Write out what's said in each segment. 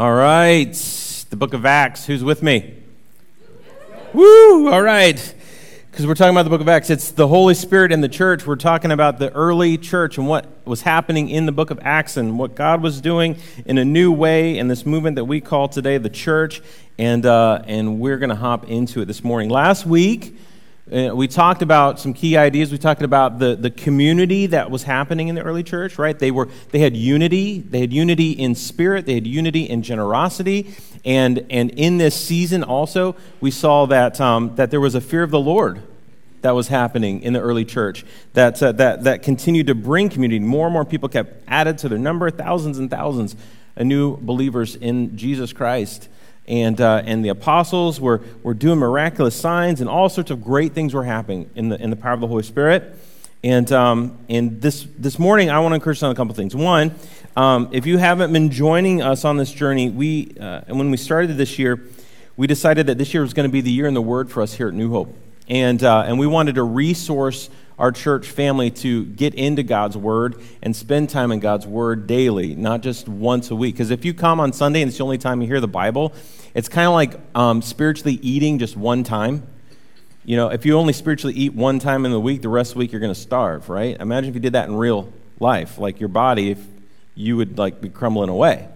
All right. The book of Acts. Who's with me? Woo! All right. Because we're talking about the book of Acts. It's the Holy Spirit and the church. We're talking about the early church and what was happening in the book of Acts and what God was doing in a new way in this movement that we call today the church. And, uh, and we're going to hop into it this morning. Last week, uh, we talked about some key ideas. We talked about the, the community that was happening in the early church, right? They, were, they had unity. They had unity in spirit. They had unity in generosity. And, and in this season also, we saw that, um, that there was a fear of the Lord that was happening in the early church that, uh, that, that continued to bring community. More and more people kept added to their number, thousands and thousands of new believers in Jesus Christ and, uh, and the apostles were, were doing miraculous signs, and all sorts of great things were happening in the, in the power of the Holy Spirit. And, um, and this, this morning, I want to encourage you on a couple things. One, um, if you haven't been joining us on this journey, we, uh, and when we started this year, we decided that this year was going to be the year in the Word for us here at New Hope. And, uh, and we wanted to resource our church family to get into God's Word and spend time in God's Word daily, not just once a week. Because if you come on Sunday and it's the only time you hear the Bible, it's kind of like um, spiritually eating just one time. You know, if you only spiritually eat one time in the week, the rest of the week you're going to starve, right? Imagine if you did that in real life. Like your body, if you would like be crumbling away.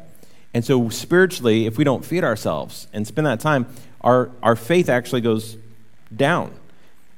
And so spiritually, if we don't feed ourselves and spend that time, our, our faith actually goes down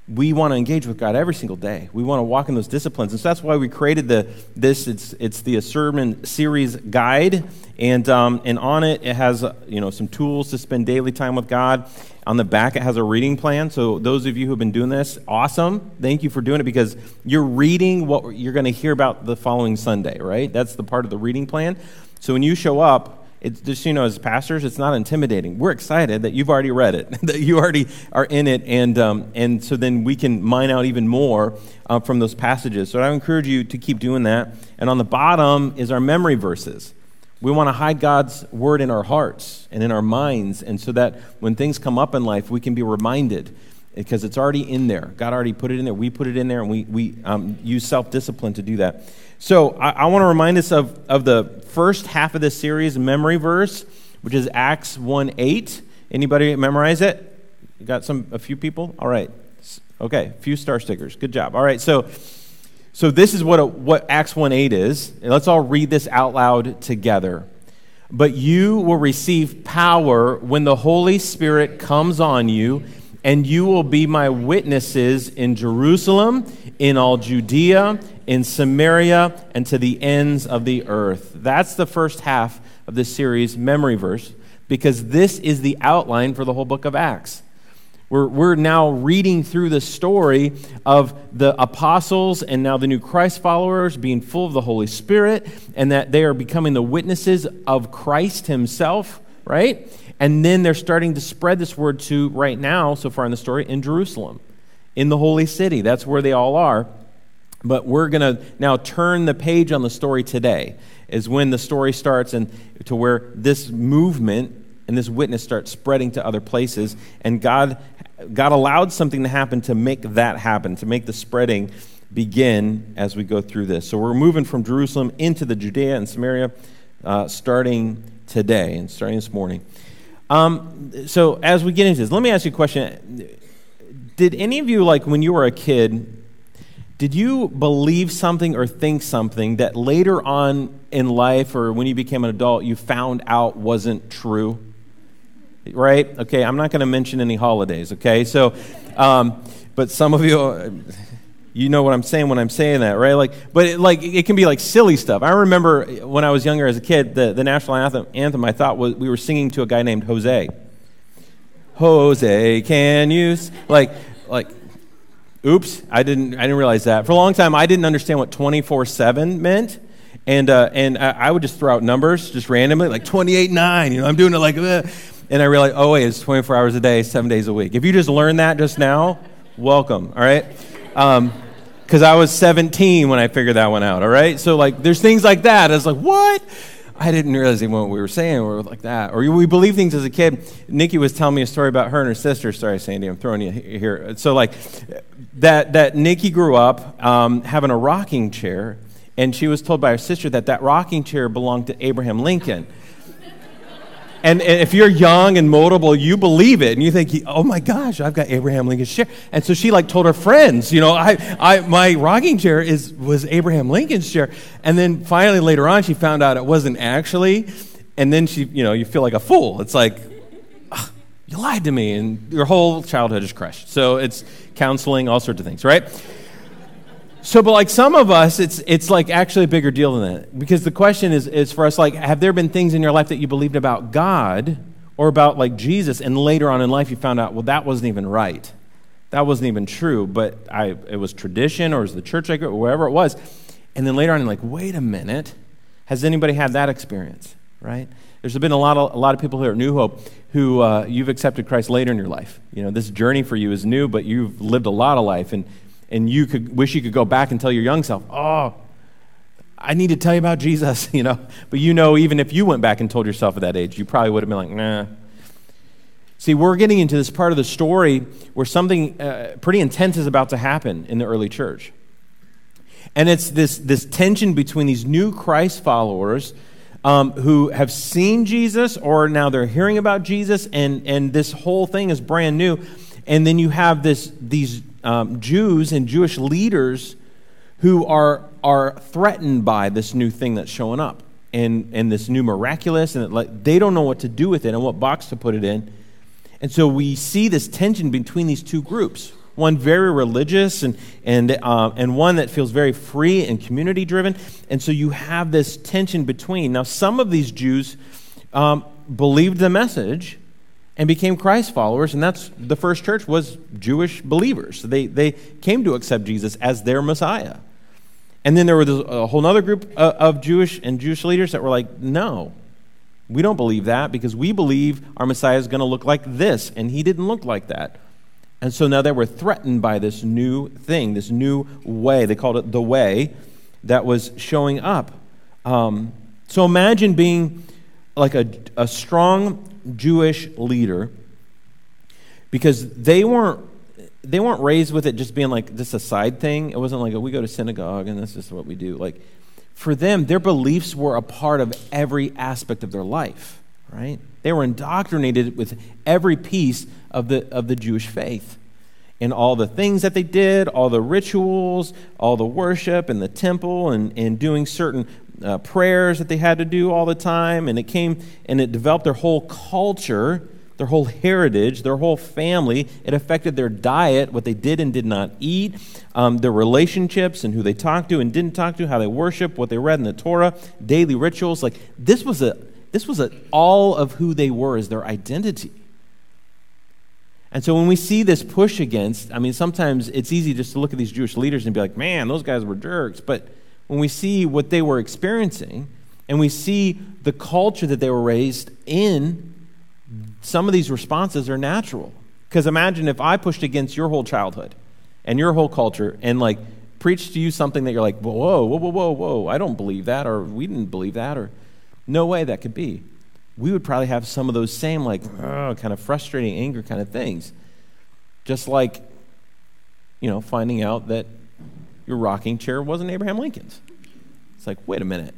we want to engage with God every single day. We want to walk in those disciplines. And so that's why we created the, this. It's, it's the sermon series guide. And, um, and on it, it has you know, some tools to spend daily time with God. On the back, it has a reading plan. So those of you who have been doing this, awesome. Thank you for doing it because you're reading what you're going to hear about the following Sunday, right? That's the part of the reading plan. So when you show up, it's just you know as pastors it's not intimidating. We're excited that you've already read it that you already are in it and um, and so then we can mine out even more uh, from those passages. So i encourage you to keep doing that. And on the bottom is our memory verses. We want to hide god's word in our hearts and in our minds and so that when things come up in life we can be reminded because it's already in there god already put it in there we put it in there and we, we um, use self-discipline to do that so I, I want to remind us of, of the first half of this series memory verse, which is Acts 1 8. Anybody memorize it? You got some a few people? All right. Okay, a few star stickers. Good job. All right, so so this is what a, what Acts 1 8 is. Let's all read this out loud together. But you will receive power when the Holy Spirit comes on you and you will be my witnesses in Jerusalem, in all Judea, in Samaria, and to the ends of the earth. That's the first half of this series, memory verse, because this is the outline for the whole book of Acts. We're, we're now reading through the story of the apostles and now the new Christ followers being full of the Holy Spirit, and that they are becoming the witnesses of Christ Himself, right? And then they're starting to spread this word to, right now, so far in the story, in Jerusalem, in the holy city. That's where they all are. But we're going to now turn the page on the story today, is when the story starts and to where this movement and this witness starts spreading to other places. And God, God allowed something to happen to make that happen, to make the spreading begin as we go through this. So we're moving from Jerusalem into the Judea and Samaria, uh, starting today and starting this morning. Um, so as we get into this, let me ask you a question. Did any of you, like when you were a kid, did you believe something or think something that later on in life or when you became an adult you found out wasn't true? Right? Okay, I'm not going to mention any holidays, okay? So, um, but some of you, you know what I'm saying when I'm saying that, right? Like, but it, like it can be like silly stuff. I remember when I was younger as a kid, the, the national anthem, anthem I thought was we were singing to a guy named Jose. Jose, can you like like? Oops, I didn't I didn't realize that. For a long time, I didn't understand what 24/7 meant. And, uh, and I, would just throw out numbers just randomly, like 28 9. You know, I'm doing it like, uh, and I realized, oh, wait, it's 24 hours a day, seven days a week. If you just learned that just now, welcome, all right? Um, because I was 17 when I figured that one out, all right? So, like, there's things like that. I was like, what? I didn't realize even what we were saying. We were like that. Or we believe things as a kid. Nikki was telling me a story about her and her sister. Sorry, Sandy, I'm throwing you here. So, like, that, that Nikki grew up um, having a rocking chair, and she was told by her sister that that rocking chair belonged to Abraham Lincoln. And, and if you're young and moldable, you believe it, and you think, oh my gosh, I've got Abraham Lincoln's chair. And so she like told her friends, you know, I, I my rocking chair is was Abraham Lincoln's chair. And then finally later on, she found out it wasn't actually. And then she, you know, you feel like a fool. It's like, you lied to me, and your whole childhood is crushed. So it's counseling, all sorts of things, right? So, but like some of us, it's, it's like actually a bigger deal than that. Because the question is, is for us, like, have there been things in your life that you believed about God or about like Jesus, and later on in life you found out, well, that wasn't even right. That wasn't even true, but I, it was tradition or it was the church I grew or wherever it was. And then later on, you're like, wait a minute, has anybody had that experience, right? There's been a lot of, a lot of people here at New Hope who uh, you've accepted Christ later in your life. You know, this journey for you is new, but you've lived a lot of life. And and you could wish you could go back and tell your young self, oh, I need to tell you about Jesus, you know. But you know, even if you went back and told yourself at that age, you probably would have been like, nah. See, we're getting into this part of the story where something uh, pretty intense is about to happen in the early church. And it's this, this tension between these new Christ followers um, who have seen Jesus or now they're hearing about Jesus, and, and this whole thing is brand new. And then you have this, these um, Jews and Jewish leaders who are, are threatened by this new thing that's showing up and, and this new miraculous, and it, like, they don't know what to do with it and what box to put it in. And so we see this tension between these two groups one very religious and, and, uh, and one that feels very free and community driven. And so you have this tension between. Now, some of these Jews um, believed the message and became Christ followers, and that's the first church was Jewish believers. They, they came to accept Jesus as their Messiah. And then there was a whole other group uh, of Jewish and Jewish leaders that were like, no, we don't believe that because we believe our Messiah is going to look like this, and he didn't look like that. And so now they were threatened by this new thing, this new way. They called it the way that was showing up. Um, so imagine being like a, a strong Jewish leader because they weren't they weren't raised with it just being like just a side thing. It wasn't like oh, we go to synagogue and this is what we do. Like for them, their beliefs were a part of every aspect of their life, right? They were indoctrinated with every piece of the of the Jewish faith. And all the things that they did, all the rituals, all the worship and the temple and, and doing certain uh, prayers that they had to do all the time, and it came and it developed their whole culture, their whole heritage, their whole family. It affected their diet, what they did and did not eat, um, their relationships, and who they talked to and didn't talk to, how they worship, what they read in the Torah, daily rituals. Like this was a this was a, all of who they were as their identity. And so when we see this push against, I mean, sometimes it's easy just to look at these Jewish leaders and be like, man, those guys were jerks. But when we see what they were experiencing and we see the culture that they were raised in, some of these responses are natural. Because imagine if I pushed against your whole childhood and your whole culture and like preached to you something that you're like, whoa, whoa, whoa, whoa, whoa, I don't believe that, or we didn't believe that, or no way that could be. We would probably have some of those same, like, oh, kind of frustrating anger kind of things. Just like, you know, finding out that your rocking chair wasn't Abraham Lincoln's. It's like, wait a minute.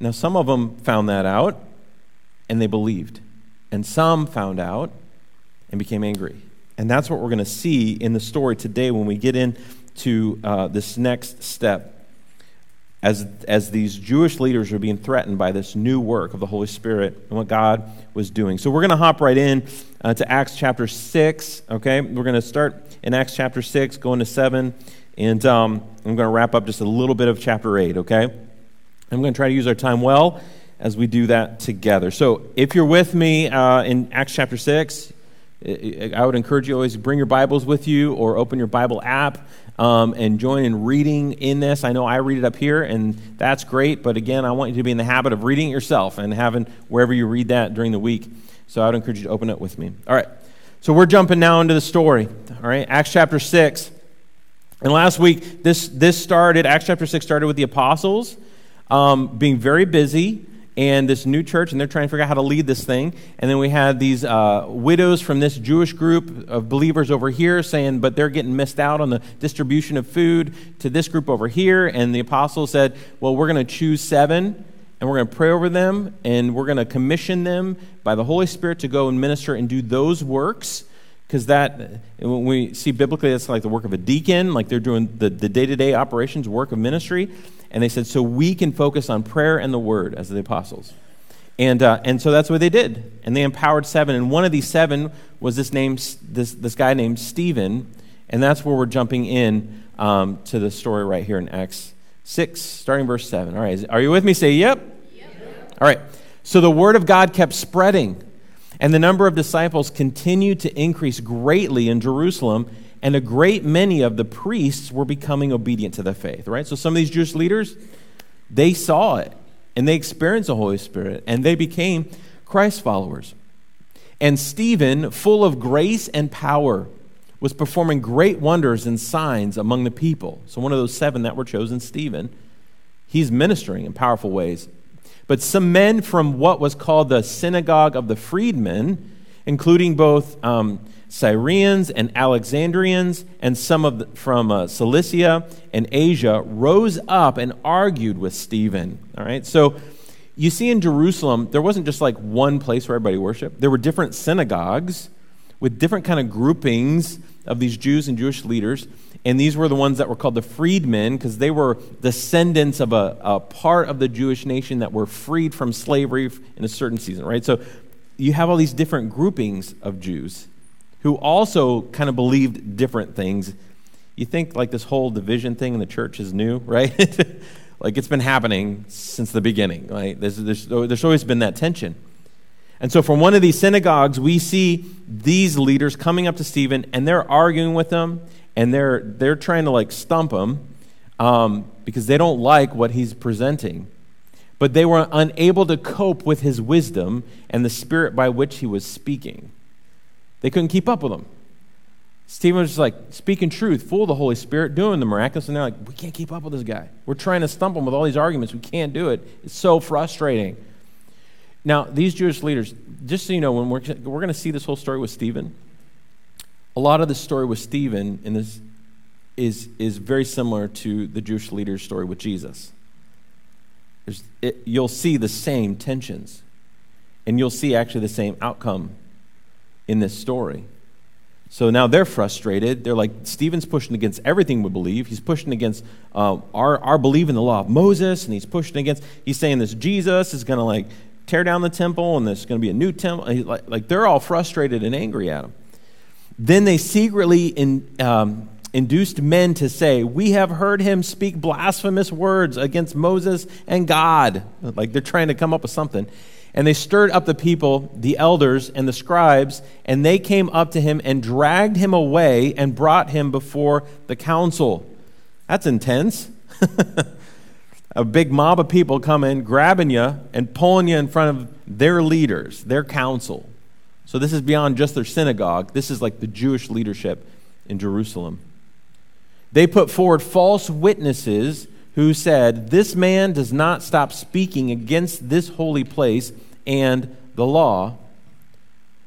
Now, some of them found that out and they believed, and some found out and became angry. And that's what we're going to see in the story today when we get into uh, this next step. As, as these Jewish leaders are being threatened by this new work of the Holy Spirit and what God was doing. So we're going to hop right in uh, to Acts chapter 6, okay? We're going to start in Acts chapter 6, going to 7, and um, I'm going to wrap up just a little bit of chapter 8, okay? I'm going to try to use our time well as we do that together. So if you're with me uh, in Acts chapter 6, I would encourage you always bring your Bibles with you or open your Bible app um, and join in reading in this. I know I read it up here, and that's great, but again, I want you to be in the habit of reading it yourself and having wherever you read that during the week. So I would encourage you to open it with me. All right, so we're jumping now into the story. All right, Acts chapter 6. And last week, this, this started, Acts chapter 6 started with the apostles um, being very busy and this new church, and they're trying to figure out how to lead this thing. And then we had these uh, widows from this Jewish group of believers over here saying, but they're getting missed out on the distribution of food to this group over here. And the apostles said, well, we're going to choose seven and we're going to pray over them, and we're going to commission them by the Holy Spirit to go and minister and do those works. Because that, when we see biblically, that's like the work of a deacon, like they're doing the the day to day operations, work of ministry. And they said, so we can focus on prayer and the word as the apostles. And, uh, and so that's what they did. And they empowered seven. And one of these seven was this, name, this, this guy named Stephen. And that's where we're jumping in um, to the story right here in Acts 6, starting verse 7. All right, are you with me? Say, yep. yep. All right. So the word of God kept spreading, and the number of disciples continued to increase greatly in Jerusalem, and a great many of the priests were becoming obedient to the faith, right? So some of these Jewish leaders, they saw it, and they experienced the Holy Spirit, and they became Christ followers. And Stephen, full of grace and power, was performing great wonders and signs among the people. So, one of those seven that were chosen, Stephen, he's ministering in powerful ways. But some men from what was called the synagogue of the freedmen, including both um, Syrians and Alexandrians and some of the, from uh, Cilicia and Asia, rose up and argued with Stephen. All right, so you see in Jerusalem, there wasn't just like one place where everybody worshiped. There were different synagogues with different kind of groupings of these Jews and Jewish leaders. And these were the ones that were called the freedmen because they were descendants of a, a, part of the Jewish nation that were freed from slavery in a certain season, right? So you have all these different groupings of Jews who also kind of believed different things. You think like this whole division thing in the church is new, right? like it's been happening since the beginning. Right? There's, there's, there's always been that tension. And so, from one of these synagogues, we see these leaders coming up to Stephen and they're arguing with him and they're, they're trying to like stump him um, because they don't like what he's presenting. But they were unable to cope with his wisdom and the spirit by which he was speaking. They couldn't keep up with him. Stephen was just like speaking truth, full of the Holy Spirit, doing the miraculous, and they're like, we can't keep up with this guy. We're trying to stump him with all these arguments. We can't do it. It's so frustrating. Now, these Jewish leaders, just so you know, when we're, we're going to see this whole story with Stephen, a lot of the story with Stephen in this is, is very similar to the Jewish leader's story with Jesus. It, you'll see the same tensions, and you'll see actually the same outcome in this story. So now they're frustrated. They're like, Stephen's pushing against everything we believe. He's pushing against uh, our, our belief in the law of Moses, and he's pushing against, he's saying this Jesus is going to like tear down the temple and there's going to be a new temple. Like, like they're all frustrated and angry at him. Then they secretly in, um, induced men to say, We have heard him speak blasphemous words against Moses and God. Like they're trying to come up with something. And they stirred up the people, the elders, and the scribes, and they came up to him and dragged him away and brought him before the council. That's intense. a big mob of people coming, grabbing you, and pulling you in front of their leaders, their council. So this is beyond just their synagogue. This is like the Jewish leadership in Jerusalem. They put forward false witnesses who said, This man does not stop speaking against this holy place and the law.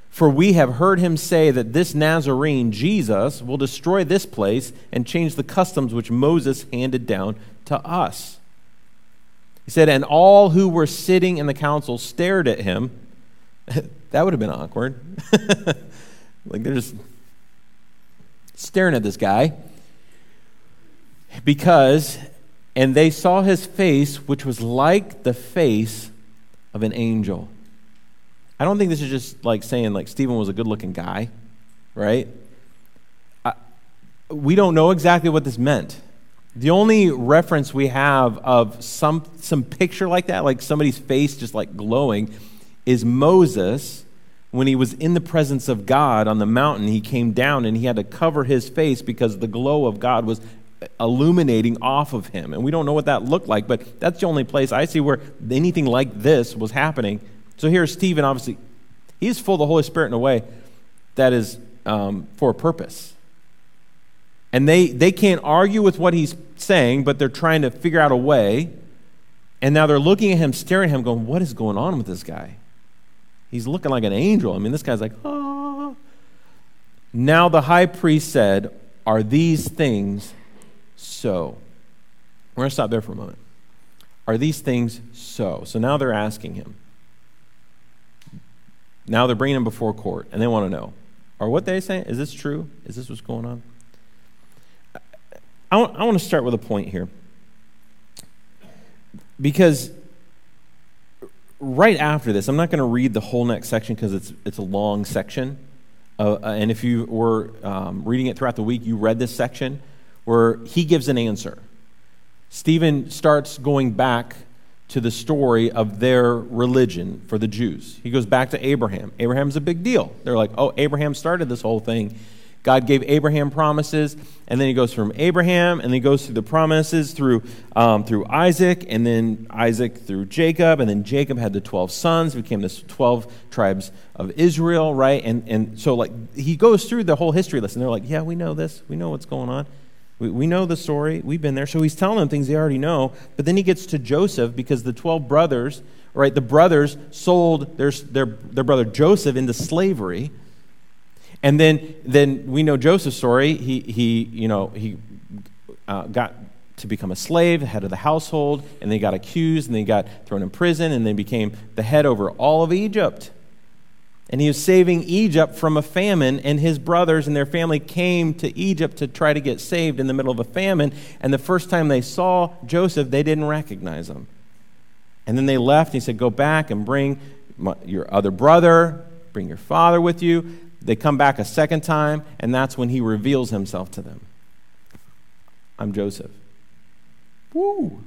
For we have heard him say that this Nazarene, Jesus, will destroy this place and change the customs which Moses handed down to us. He said, And all who were sitting in the council stared at him. that would have been awkward. like they're just staring at this guy. Because, and they saw his face, which was like the face of an angel. I don't think this is just like saying like Stephen was a good looking guy, right? I, we don't know exactly what this meant. The only reference we have of some, some picture like that, like somebody's face just like glowing, is Moses when he was in the presence of God on the mountain. He came down and he had to cover his face because the glow of God was illuminating off of him. And we don't know what that looked like, but that's the only place I see where anything like this was happening. So here's Stephen, obviously, he's full of the Holy Spirit in a way that is um, for a purpose. And they, they can't argue with what he's saying, but they're trying to figure out a way. And now they're looking at him, staring at him, going, What is going on with this guy? He's looking like an angel. I mean, this guy's like, Ah. Now the high priest said, Are these things so? We're going to stop there for a moment. Are these things so? So now they're asking him. Now they're bringing him before court, and they want to know are what they saying? is this true? Is this what's going on? I I want to start with a point here. Because right after this, I'm not going to read the whole next section because it's, it's a long section. Uh, uh, and if you were um, reading it throughout the week, you read this section where he gives an answer. Stephen starts going back to the story of their religion for the Jews. He goes back to Abraham. Abraham's a big deal. They're like, oh, Abraham started this whole thing. God gave Abraham promises, and then he goes from Abraham, and then he goes through the promises through, um, through Isaac, and then Isaac through Jacob, and then Jacob had the 12 sons, became the 12 tribes of Israel, right? And, and so, like, he goes through the whole history lesson. They're like, yeah, we know this. We know what's going on. We, we know the story. We've been there. So he's telling them things they already know. But then he gets to Joseph because the 12 brothers, right, the brothers sold their, their, their brother Joseph into slavery. And then, then we know Joseph's story. He, he you know, he uh, got to become a slave, head of the household, and then he got accused, and then he got thrown in prison, and then became the head over all of Egypt. And he was saving Egypt from a famine, and his brothers and their family came to Egypt to try to get saved in the middle of a famine. And the first time they saw Joseph, they didn't recognize him. And then they left, and he said, Go back and bring your other brother, bring your father with you. They come back a second time, and that's when he reveals himself to them. I'm Joseph. Woo!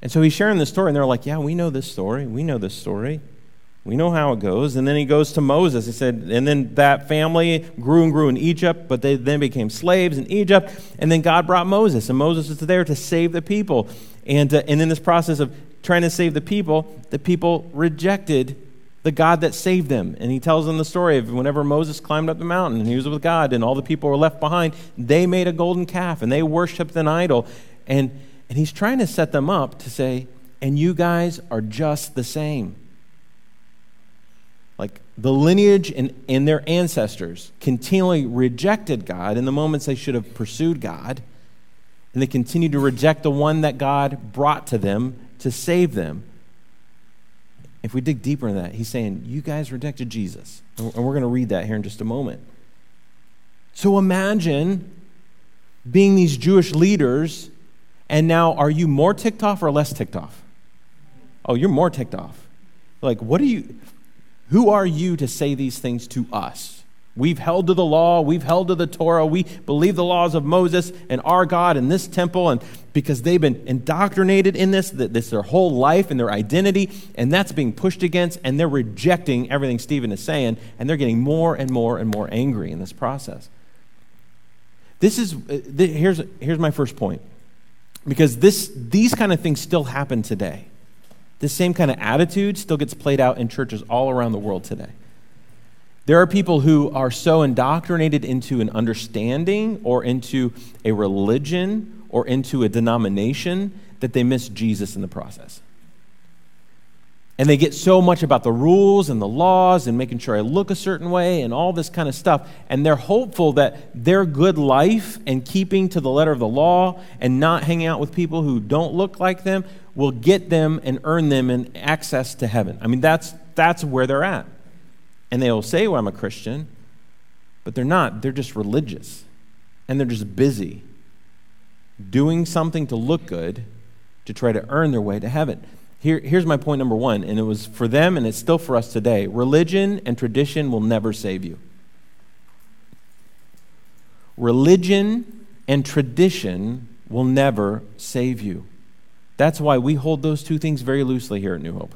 And so he's sharing this story, and they're like, Yeah, we know this story. We know this story. We know how it goes. And then he goes to Moses. He said, and then that family grew and grew in Egypt, but they then became slaves in Egypt. And then God brought Moses, and Moses was there to save the people. And, uh, and in this process of trying to save the people, the people rejected the God that saved them. And he tells them the story of whenever Moses climbed up the mountain and he was with God, and all the people were left behind, they made a golden calf and they worshiped an idol. And, and he's trying to set them up to say, and you guys are just the same. Like the lineage and, and their ancestors continually rejected God in the moments they should have pursued God, and they continued to reject the one that God brought to them to save them. If we dig deeper in that, he's saying, You guys rejected Jesus. And we're going to read that here in just a moment. So imagine being these Jewish leaders, and now are you more ticked off or less ticked off? Oh, you're more ticked off. Like, what are you? Who are you to say these things to us? We've held to the law, we've held to the Torah, we believe the laws of Moses and our God in this temple, and because they've been indoctrinated in this, this their whole life and their identity, and that's being pushed against, and they're rejecting everything Stephen is saying, and they're getting more and more and more angry in this process. This is uh, here's here's my first point, because this these kind of things still happen today. This same kind of attitude still gets played out in churches all around the world today. There are people who are so indoctrinated into an understanding or into a religion or into a denomination that they miss Jesus in the process. And they get so much about the rules and the laws and making sure I look a certain way and all this kind of stuff. And they're hopeful that their good life and keeping to the letter of the law and not hanging out with people who don't look like them will get them and earn them an access to heaven. I mean, that's, that's where they're at. And they'll say, well, I'm a Christian, but they're not. They're just religious. And they're just busy doing something to look good to try to earn their way to heaven. Here, here's my point number one, and it was for them, and it's still for us today. Religion and tradition will never save you. Religion and tradition will never save you. That's why we hold those two things very loosely here at New Hope.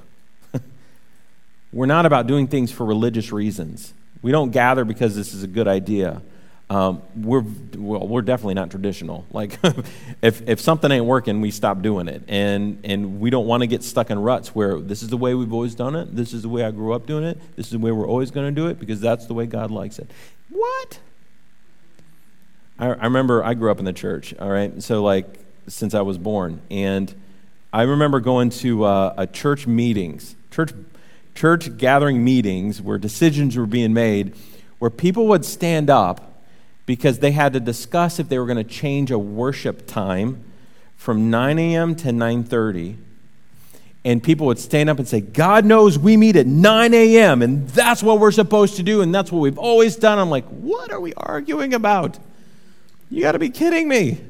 We're not about doing things for religious reasons. We don't gather because this is a good idea. Um, we're well, we're definitely not traditional. Like, if if something ain't working, we stop doing it, and and we don't want to get stuck in ruts where this is the way we've always done it. This is the way I grew up doing it. This is the way we're always going to do it because that's the way God likes it. What? I, I remember I grew up in the church. All right, so like since I was born, and I remember going to uh, a church meetings, church church gathering meetings where decisions were being made, where people would stand up because they had to discuss if they were going to change a worship time from 9 a.m. to 9:30 and people would stand up and say, God knows we meet at 9 a.m., and that's what we're supposed to do, and that's what we've always done. I'm like, what are we arguing about? You got to be kidding me.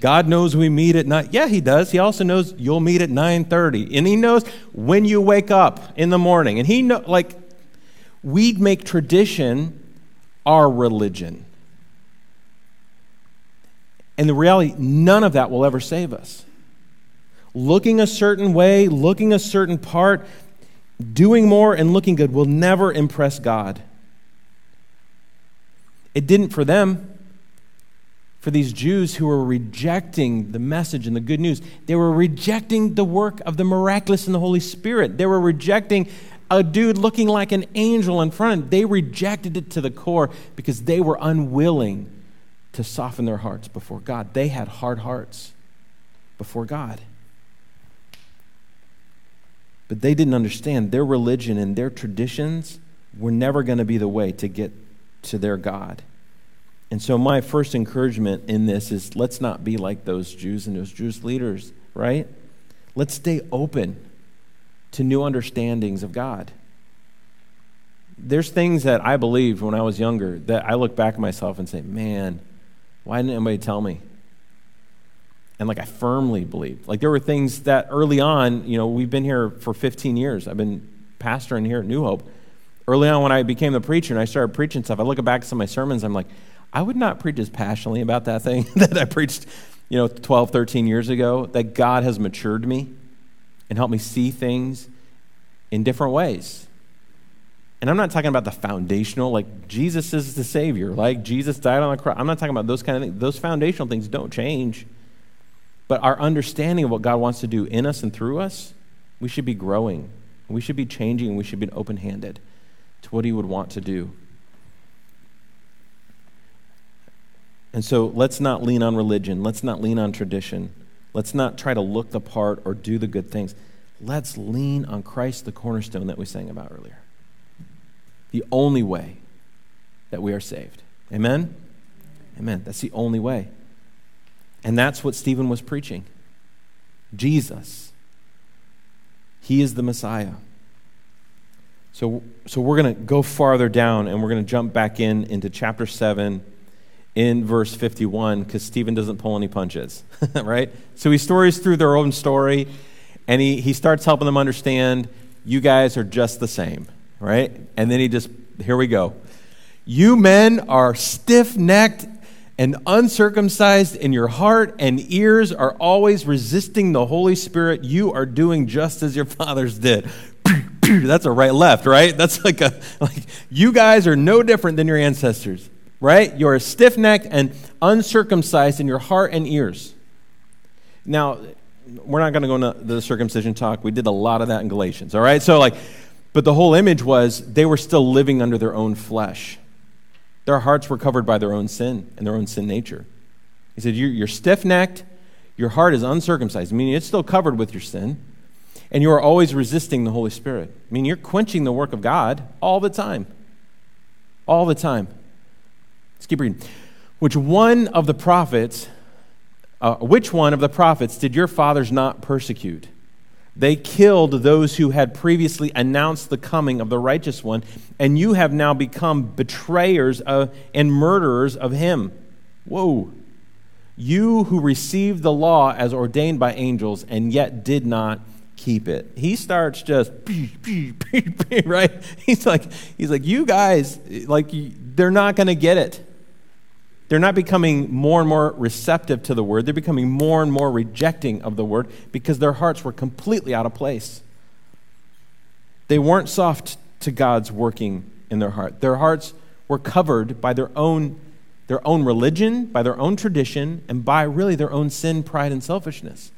God knows we meet at night. Yeah, he does. He also knows you'll meet at 9:30. And he knows when you wake up in the morning. And he know like we'd make tradition our religion. And the reality, none of that will ever save us looking a certain way, looking a certain part, doing more and looking good will never impress God. It didn't for them. For these Jews who were rejecting the message and the good news, they were rejecting the work of the miraculous and the Holy Spirit. They were rejecting a dude looking like an angel in front. They rejected it to the core because they were unwilling to soften their hearts before God. They had hard hearts before God. But they didn't understand their religion and their traditions were never going to be the way to get to their God. And so, my first encouragement in this is let's not be like those Jews and those Jewish leaders, right? Let's stay open to new understandings of God. There's things that I believed when I was younger that I look back at myself and say, man, why didn't anybody tell me? and like I firmly believed. Like there were things that early on, you know, we've been here for 15 years. I've been pastoring here at New Hope. Early on, when I became the preacher and I started preaching stuff, I look back at some of my sermons. I'm like, I would not preach as passionately about that thing that I preached, you know, 12, 13 years ago. That God has matured me and helped me see things in different ways. And I'm not talking about the foundational, like Jesus is the Savior, like Jesus died on the cross. I'm not talking about those kind of things. Those foundational things don't change. But our understanding of what God wants to do in us and through us, we should be growing. We should be changing. We should be open handed to what He would want to do. And so let's not lean on religion. Let's not lean on tradition. Let's not try to look the part or do the good things. Let's lean on Christ, the cornerstone that we sang about earlier. The only way that we are saved. Amen? Amen. That's the only way. And that's what Stephen was preaching Jesus. He is the Messiah. So, so we're going to go farther down and we're going to jump back in into chapter 7 in verse 51 because Stephen doesn't pull any punches, right? So he stories through their own story and he, he starts helping them understand you guys are just the same, right? And then he just, here we go. You men are stiff necked and uncircumcised in your heart and ears are always resisting the Holy Spirit, you are doing just as your fathers did. That's a right left, right? That's like a like you guys are no different than your ancestors, right? You're stiff-necked and uncircumcised in your heart and ears. Now, we're not going to go into the circumcision talk. We did a lot of that in Galatians, all right? So like but the whole image was they were still living under their own flesh. Their hearts were covered by their own sin and their own sin nature. He said, You're, you're stiff necked, your heart is uncircumcised, meaning it's still covered with your sin, and you are always resisting the Holy Spirit. I mean, you're quenching the work of God all the time. All the time. Let's keep reading. Which one of the prophets, uh, which one of the prophets did your fathers not persecute? They killed those who had previously announced the coming of the righteous one, and you have now become betrayers of, and murderers of him. Whoa. You who received the law as ordained by angels and yet did not keep it. He starts just right. He's like he's like you guys like they're not going to get it. They're not becoming more and more receptive to the word. They're becoming more and more rejecting of the word because their hearts were completely out of place. They weren't soft to God's working in their heart. Their hearts were covered by their own, their own religion, by their own tradition, and by really their own sin, pride, and selfishness.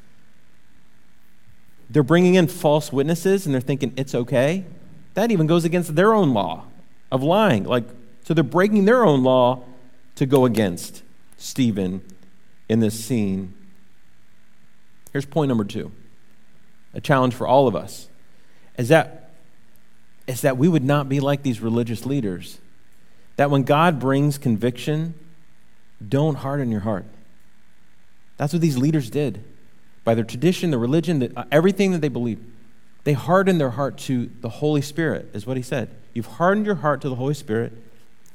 They're bringing in false witnesses and they're thinking it's okay. That even goes against their own law of lying. Like, so they're breaking their own law to go against Stephen in this scene. Here's point number two a challenge for all of us is that, is that we would not be like these religious leaders. That when God brings conviction, don't harden your heart. That's what these leaders did. By their tradition, their religion, the, uh, everything that they believed, they hardened their heart to the Holy Spirit, is what he said. You've hardened your heart to the Holy Spirit,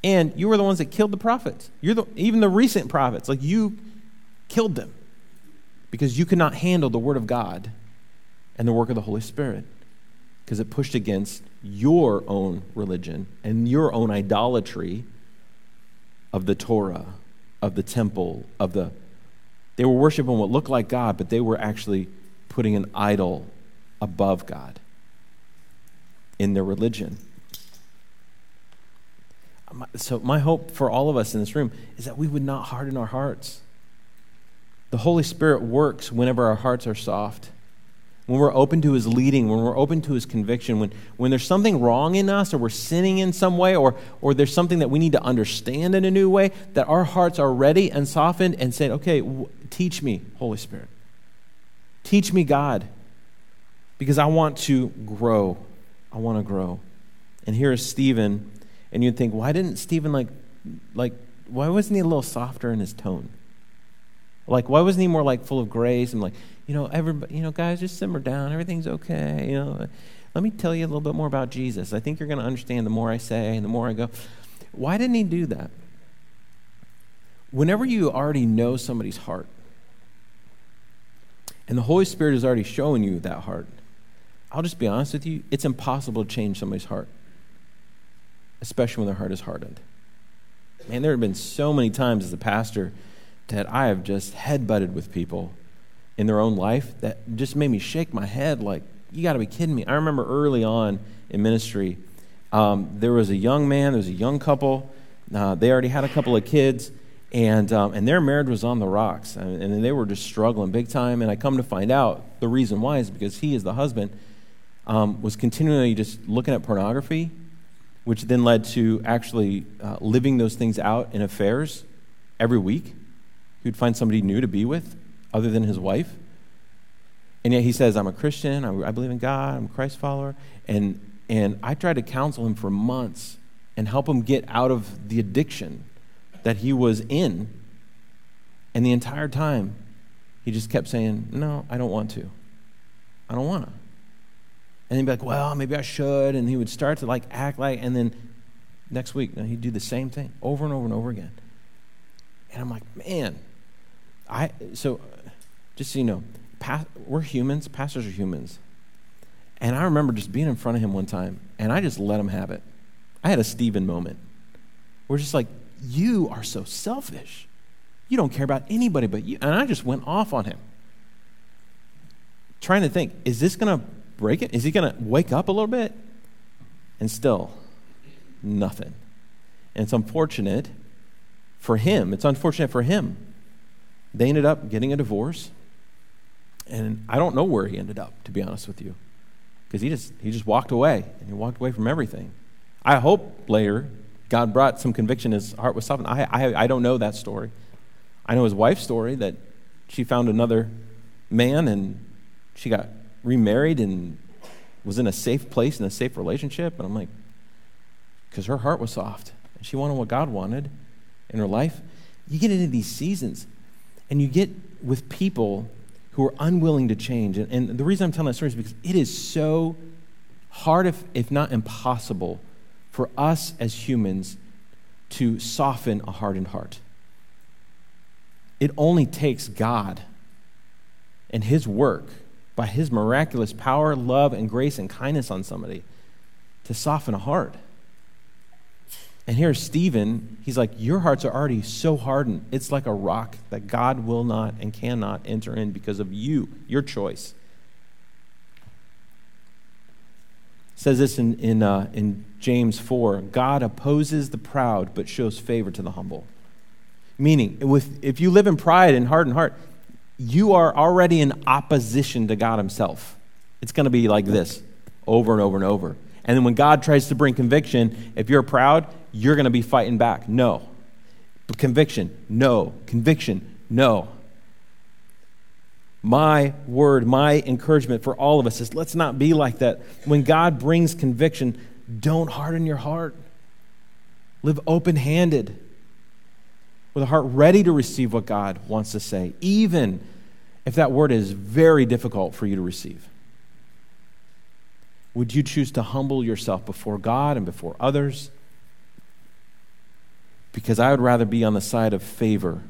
and you were the ones that killed the prophets. You're the, even the recent prophets, like you killed them because you could not handle the Word of God and the work of the Holy Spirit because it pushed against your own religion and your own idolatry of the Torah, of the temple, of the. They were worshiping what looked like God, but they were actually putting an idol above God in their religion. So, my hope for all of us in this room is that we would not harden our hearts. The Holy Spirit works whenever our hearts are soft when we're open to his leading, when we're open to his conviction, when, when there's something wrong in us or we're sinning in some way or, or there's something that we need to understand in a new way, that our hearts are ready and softened and say, okay, w- teach me, Holy Spirit. Teach me, God, because I want to grow. I want to grow. And here is Stephen, and you'd think, why didn't Stephen, like, like, why wasn't he a little softer in his tone? Like, why wasn't he more like full of grace and like, you know, everybody, you know, guys, just simmer down. Everything's okay. You know, let me tell you a little bit more about Jesus. I think you're going to understand the more I say and the more I go. Why didn't he do that? Whenever you already know somebody's heart, and the Holy Spirit is already showing you that heart, I'll just be honest with you, it's impossible to change somebody's heart, especially when their heart is hardened. Man, there have been so many times as a pastor that I have just headbutted with people in their own life that just made me shake my head like, you got to be kidding me. I remember early on in ministry, um, there was a young man, there was a young couple. Uh, they already had a couple of kids, and, um, and their marriage was on the rocks. And, and they were just struggling big time. And I come to find out the reason why is because he, as the husband, um, was continually just looking at pornography, which then led to actually uh, living those things out in affairs every week. He would find somebody new to be with other than his wife. And yet he says, I'm a Christian, I, I believe in God, I'm a Christ follower. And, and I tried to counsel him for months and help him get out of the addiction that he was in. And the entire time, he just kept saying, No, I don't want to. I don't want to. And he'd be like, Well, maybe I should. And he would start to like act like, and then next week, he'd do the same thing over and over and over again. And I'm like, Man, I, so just so you know, we're humans, pastors are humans. And I remember just being in front of him one time, and I just let him have it. I had a Stephen moment. We're just like, you are so selfish. You don't care about anybody but you. And I just went off on him. Trying to think, is this going to break it? Is he going to wake up a little bit? And still, nothing. And it's unfortunate for him. It's unfortunate for him they ended up getting a divorce. And I don't know where he ended up, to be honest with you. Because he just, he just walked away, and he walked away from everything. I hope later God brought some conviction, his heart was softened. I, I, I don't know that story. I know his wife's story that she found another man and she got remarried and was in a safe place in a safe relationship. And I'm like, because her heart was soft and she wanted what God wanted in her life. You get into these seasons and you get with people who are unwilling to change. And, and the reason I'm telling that story is because it is so hard, if, if not impossible, for us as humans to soften a hardened heart. It only takes God and His work by His miraculous power, love, and grace and kindness on somebody to soften a heart. And here's Stephen. He's like, Your hearts are already so hardened. It's like a rock that God will not and cannot enter in because of you, your choice. It says this in, in, uh, in James 4 God opposes the proud, but shows favor to the humble. Meaning, with, if you live in pride and hardened heart, you are already in opposition to God Himself. It's going to be like this over and over and over. And then when God tries to bring conviction, if you're proud, you're going to be fighting back. No. Conviction, no. Conviction, no. My word, my encouragement for all of us is let's not be like that. When God brings conviction, don't harden your heart. Live open handed. With a heart ready to receive what God wants to say, even if that word is very difficult for you to receive? Would you choose to humble yourself before God and before others? Because I would rather be on the side of favor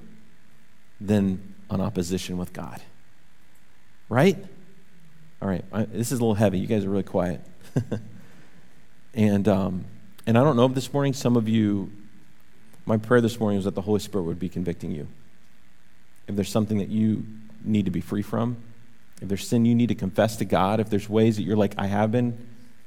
than on opposition with God. Right? All right, I, this is a little heavy. You guys are really quiet. and, um, and I don't know if this morning some of you, my prayer this morning was that the Holy Spirit would be convicting you. If there's something that you need to be free from, if there's sin you need to confess to God, if there's ways that you're like, I have been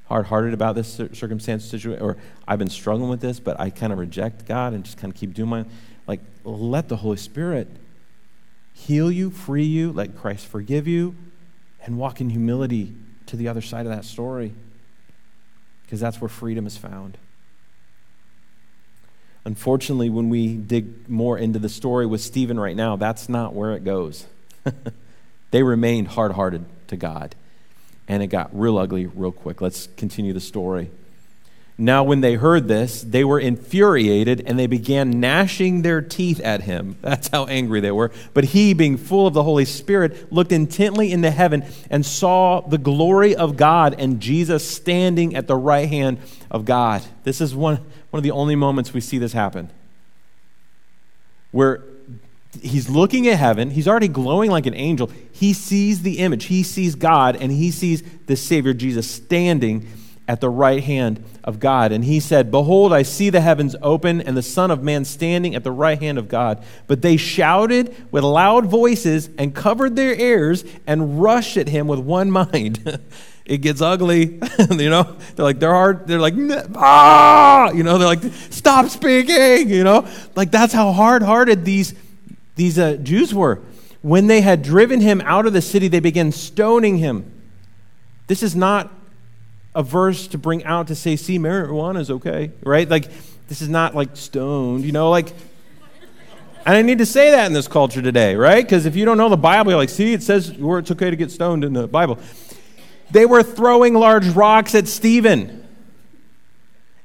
hard hearted about this circumstance, situation, or I've been struggling with this, but I kind of reject God and just kind of keep doing my, like, let the Holy Spirit heal you, free you, let Christ forgive you, and walk in humility to the other side of that story. Because that's where freedom is found. Unfortunately, when we dig more into the story with Stephen right now, that's not where it goes. They remained hard hearted to God. And it got real ugly real quick. Let's continue the story. Now, when they heard this, they were infuriated and they began gnashing their teeth at him. That's how angry they were. But he, being full of the Holy Spirit, looked intently into heaven and saw the glory of God and Jesus standing at the right hand of God. This is one, one of the only moments we see this happen. Where he's looking at heaven. He's already glowing like an angel. He sees the image. He sees God, and he sees the Savior Jesus standing at the right hand of God. And he said, Behold, I see the heavens open and the Son of Man standing at the right hand of God. But they shouted with loud voices and covered their ears and rushed at him with one mind. It gets ugly, you know. They're like, they're hard, they're like, ah, you know, they're like, stop speaking, you know. Like, that's how hard hearted these these uh, Jews were. When they had driven him out of the city, they began stoning him. This is not a verse to bring out to say, see, marijuana is okay, right? Like, this is not like stoned, you know, like, and I need to say that in this culture today, right? Because if you don't know the Bible, you're like, see, it says where it's okay to get stoned in the Bible. They were throwing large rocks at Stephen.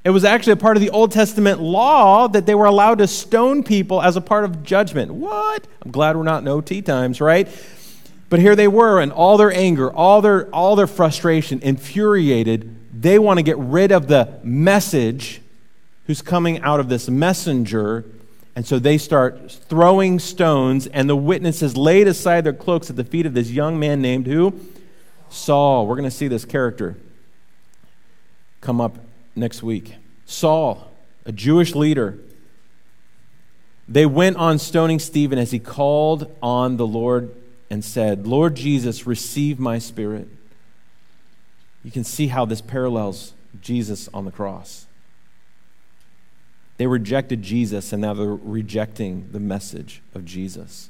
It was actually a part of the Old Testament law that they were allowed to stone people as a part of judgment. What? I'm glad we're not in OT times, right? But here they were, and all their anger, all their, all their frustration, infuriated, they want to get rid of the message who's coming out of this messenger. And so they start throwing stones, and the witnesses laid aside their cloaks at the feet of this young man named who? Saul. We're going to see this character come up next week. Saul, a Jewish leader, they went on stoning Stephen as he called on the Lord and said, Lord Jesus, receive my spirit. You can see how this parallels Jesus on the cross. They rejected Jesus, and now they're rejecting the message of Jesus.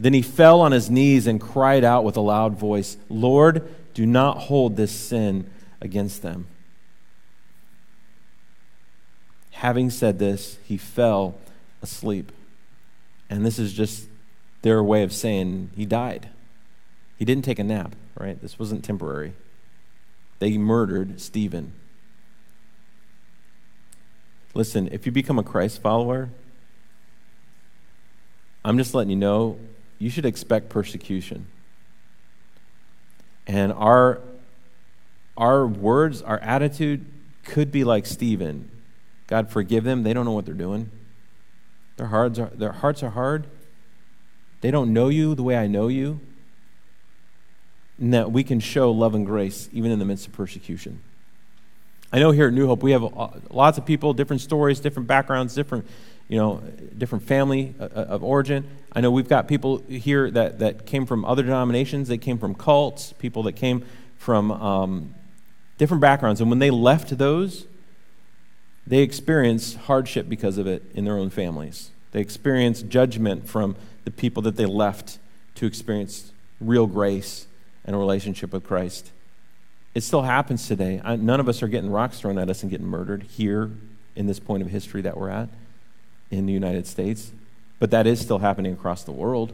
Then he fell on his knees and cried out with a loud voice, Lord, do not hold this sin against them. Having said this, he fell asleep. And this is just their way of saying he died. He didn't take a nap, right? This wasn't temporary. They murdered Stephen. Listen, if you become a Christ follower, I'm just letting you know you should expect persecution. And our, our words, our attitude could be like Stephen. God, forgive them. They don't know what they're doing. Their hearts are, their hearts are hard. They don't know you the way I know you. And that we can show love and grace even in the midst of persecution. I know here at New Hope we have uh, lots of people, different stories, different backgrounds, different, you know, different family uh, uh, of origin. I know we've got people here that, that came from other denominations. They came from cults, people that came from um, different backgrounds. And when they left those, they experienced hardship because of it in their own families. They experienced judgment from the people that they left to experience real grace and a relationship with Christ. It still happens today. I, none of us are getting rocks thrown at us and getting murdered here in this point of history that we're at in the United States. But that is still happening across the world.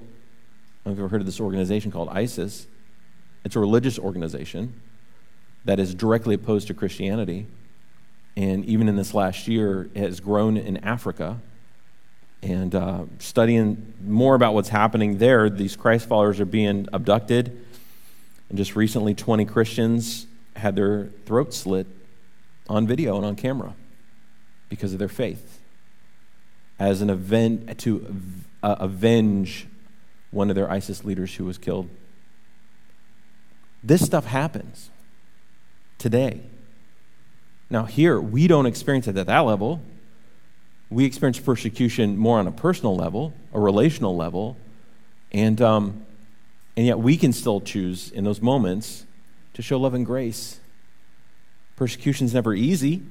I've ever heard of this organization called ISIS? It's a religious organization that is directly opposed to Christianity and even in this last year, it has grown in Africa. and uh, studying more about what's happening there. These Christ followers are being abducted. And just recently, 20 Christians had their throats slit on video and on camera because of their faith as an event to uh, avenge one of their ISIS leaders who was killed. This stuff happens today. Now, here, we don't experience it at that level. We experience persecution more on a personal level, a relational level, and, um, and yet we can still choose in those moments to show love and grace. Persecution's never easy,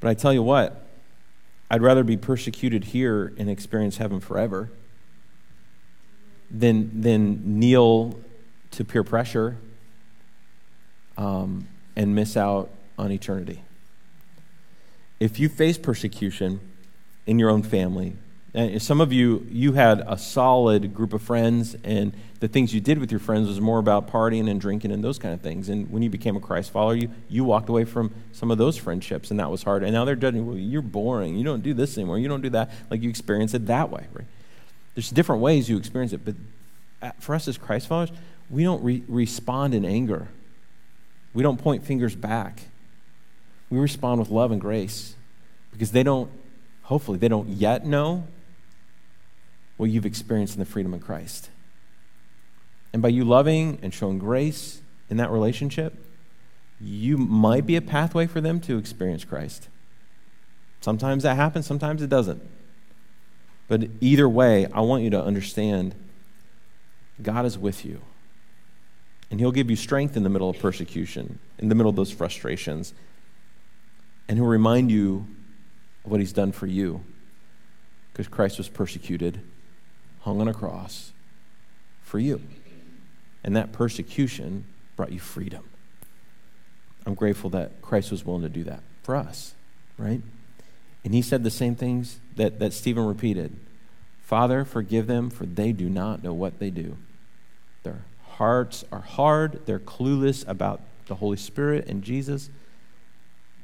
but I tell you what, I'd rather be persecuted here and experience heaven forever than, than kneel to peer pressure um, and miss out on eternity. If you face persecution in your own family, and some of you, you had a solid group of friends, and the things you did with your friends was more about partying and drinking and those kind of things. And when you became a Christ follower, you, you walked away from some of those friendships, and that was hard. And now they're judging, well, you're boring. You don't do this anymore. You don't do that. Like you experience it that way, right? There's different ways you experience it, but uh, for us as Christ followers, we don't re- respond in anger. We don't point fingers back. We respond with love and grace because they don't, hopefully, they don't yet know what you've experienced in the freedom of Christ. And by you loving and showing grace in that relationship, you might be a pathway for them to experience Christ. Sometimes that happens, sometimes it doesn't. But either way, I want you to understand God is with you. And He'll give you strength in the middle of persecution, in the middle of those frustrations. And He'll remind you of what He's done for you. Because Christ was persecuted, hung on a cross for you. And that persecution brought you freedom. I'm grateful that Christ was willing to do that for us, right? And he said the same things that, that Stephen repeated Father, forgive them, for they do not know what they do. Their hearts are hard, they're clueless about the Holy Spirit and Jesus.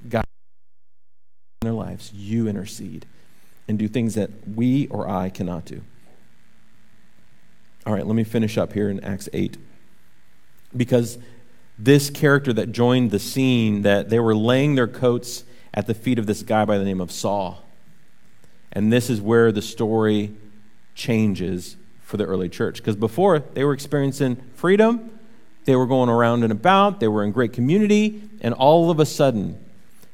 God, in their lives, you intercede and do things that we or I cannot do. All right, let me finish up here in Acts 8. Because this character that joined the scene, that they were laying their coats at the feet of this guy by the name of Saul. And this is where the story changes for the early church. Because before, they were experiencing freedom, they were going around and about, they were in great community, and all of a sudden,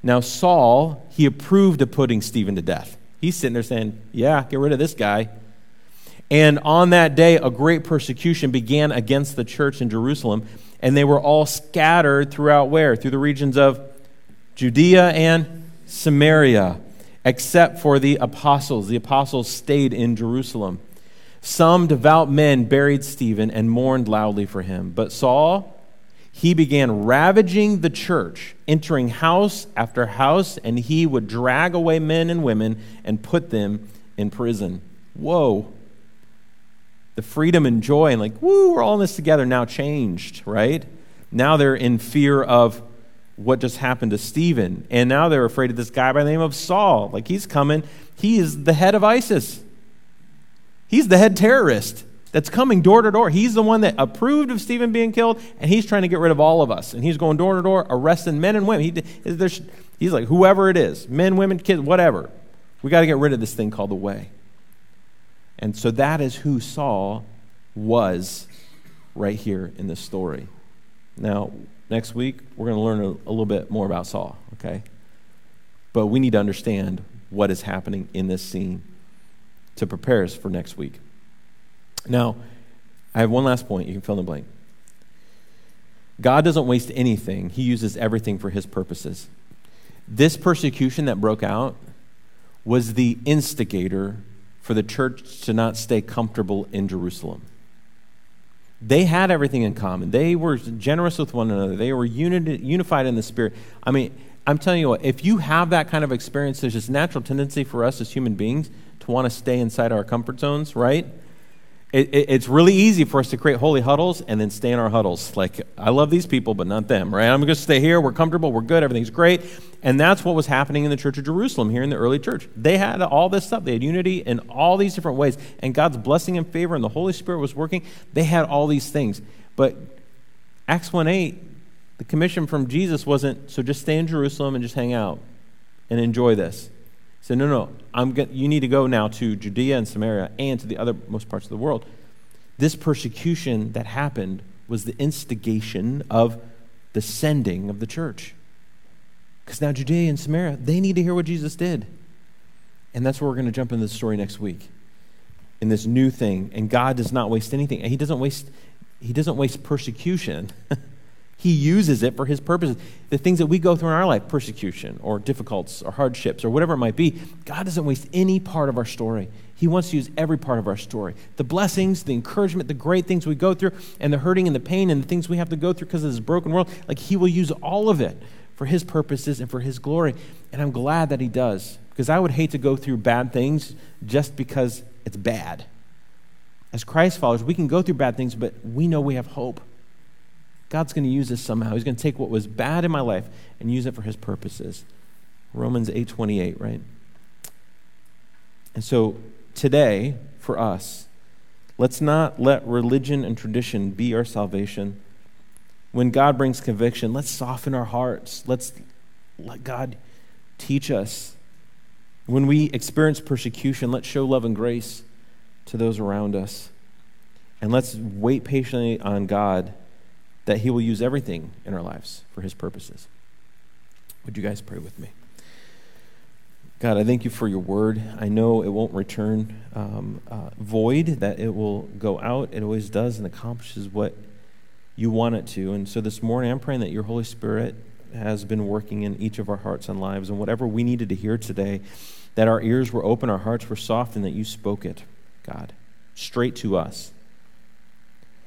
now Saul, he approved of putting Stephen to death. He's sitting there saying, Yeah, get rid of this guy. And on that day, a great persecution began against the church in Jerusalem, and they were all scattered throughout where? Through the regions of Judea and Samaria, except for the apostles. The apostles stayed in Jerusalem. Some devout men buried Stephen and mourned loudly for him. But Saul, he began ravaging the church, entering house after house, and he would drag away men and women and put them in prison. Whoa. The freedom and joy and like, woo, we're all in this together now changed, right? Now they're in fear of what just happened to Stephen. And now they're afraid of this guy by the name of Saul. Like he's coming, he is the head of ISIS. He's the head terrorist that's coming door to door. He's the one that approved of Stephen being killed, and he's trying to get rid of all of us. And he's going door to door, arresting men and women. He, he's like, whoever it is men, women, kids, whatever. We got to get rid of this thing called the way. And so that is who Saul was right here in this story. Now, next week, we're going to learn a, a little bit more about Saul, okay? But we need to understand what is happening in this scene to prepare us for next week. Now, I have one last point. You can fill in the blank. God doesn't waste anything, He uses everything for His purposes. This persecution that broke out was the instigator for the church to not stay comfortable in Jerusalem. They had everything in common. They were generous with one another. They were unified in the Spirit. I mean, I'm telling you what, if you have that kind of experience, there's this natural tendency for us as human beings to want to stay inside our comfort zones, right? It, it, it's really easy for us to create holy huddles and then stay in our huddles. Like, I love these people, but not them, right? I'm going to stay here. We're comfortable. We're good. Everything's great. And that's what was happening in the church of Jerusalem here in the early church. They had all this stuff. They had unity in all these different ways. And God's blessing and favor and the Holy Spirit was working. They had all these things. But Acts 1 8, the commission from Jesus wasn't, so just stay in Jerusalem and just hang out and enjoy this. Said, no, no, I'm go- you need to go now to Judea and Samaria and to the other most parts of the world. This persecution that happened was the instigation of the sending of the church. Because now Judea and Samaria, they need to hear what Jesus did. And that's where we're going to jump into the story next week. In this new thing. And God does not waste anything. He doesn't waste, he doesn't waste persecution. He uses it for his purposes. The things that we go through in our life, persecution or difficulties or hardships or whatever it might be, God doesn't waste any part of our story. He wants to use every part of our story. The blessings, the encouragement, the great things we go through, and the hurting and the pain and the things we have to go through because of this broken world, like He will use all of it for His purposes and for His glory. And I'm glad that He does because I would hate to go through bad things just because it's bad. As Christ followers, we can go through bad things, but we know we have hope. God's going to use this somehow. He's going to take what was bad in my life and use it for his purposes. Romans 8:28, right? And so today for us, let's not let religion and tradition be our salvation. When God brings conviction, let's soften our hearts. Let's let God teach us. When we experience persecution, let's show love and grace to those around us. And let's wait patiently on God that He will use everything in our lives for His purposes. Would you guys pray with me? God, I thank you for your word. I know it won't return um, uh, void, that it will go out. It always does and accomplishes what you want it to. And so this morning, I'm praying that your Holy Spirit has been working in each of our hearts and lives, and whatever we needed to hear today, that our ears were open, our hearts were soft, and that you spoke it, God, straight to us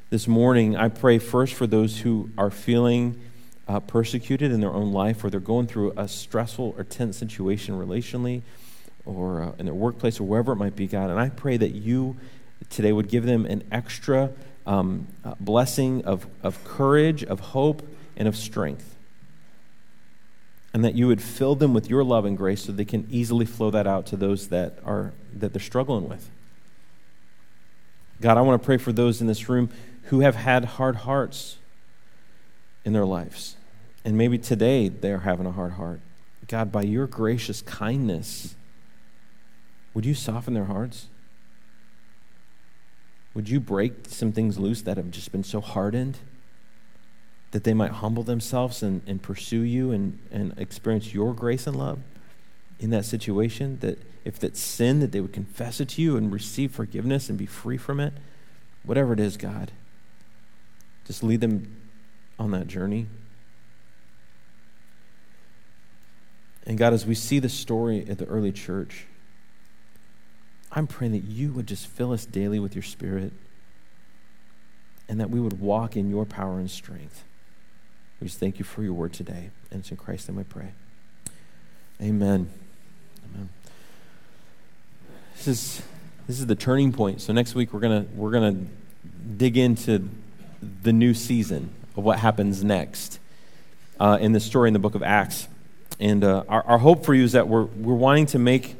this morning, I pray first for those who are feeling uh, persecuted in their own life, or they're going through a stressful or tense situation relationally, or uh, in their workplace, or wherever it might be, God. And I pray that you today would give them an extra um, uh, blessing of, of courage, of hope, and of strength. And that you would fill them with your love and grace so they can easily flow that out to those that are that they're struggling with. God, I want to pray for those in this room who have had hard hearts in their lives. And maybe today they're having a hard heart. God, by your gracious kindness, would you soften their hearts? Would you break some things loose that have just been so hardened that they might humble themselves and, and pursue you and, and experience your grace and love in that situation? That if that's sin, that they would confess it to you and receive forgiveness and be free from it? Whatever it is, God. Just lead them on that journey. And God, as we see the story at the early church, I'm praying that you would just fill us daily with your spirit and that we would walk in your power and strength. We just thank you for your word today. And it's in Christ's name I pray. Amen. This is this is the turning point. So next week we're gonna we're gonna dig into the new season of what happens next uh, in the story in the book of Acts. And uh, our, our hope for you is that we're, we're wanting to make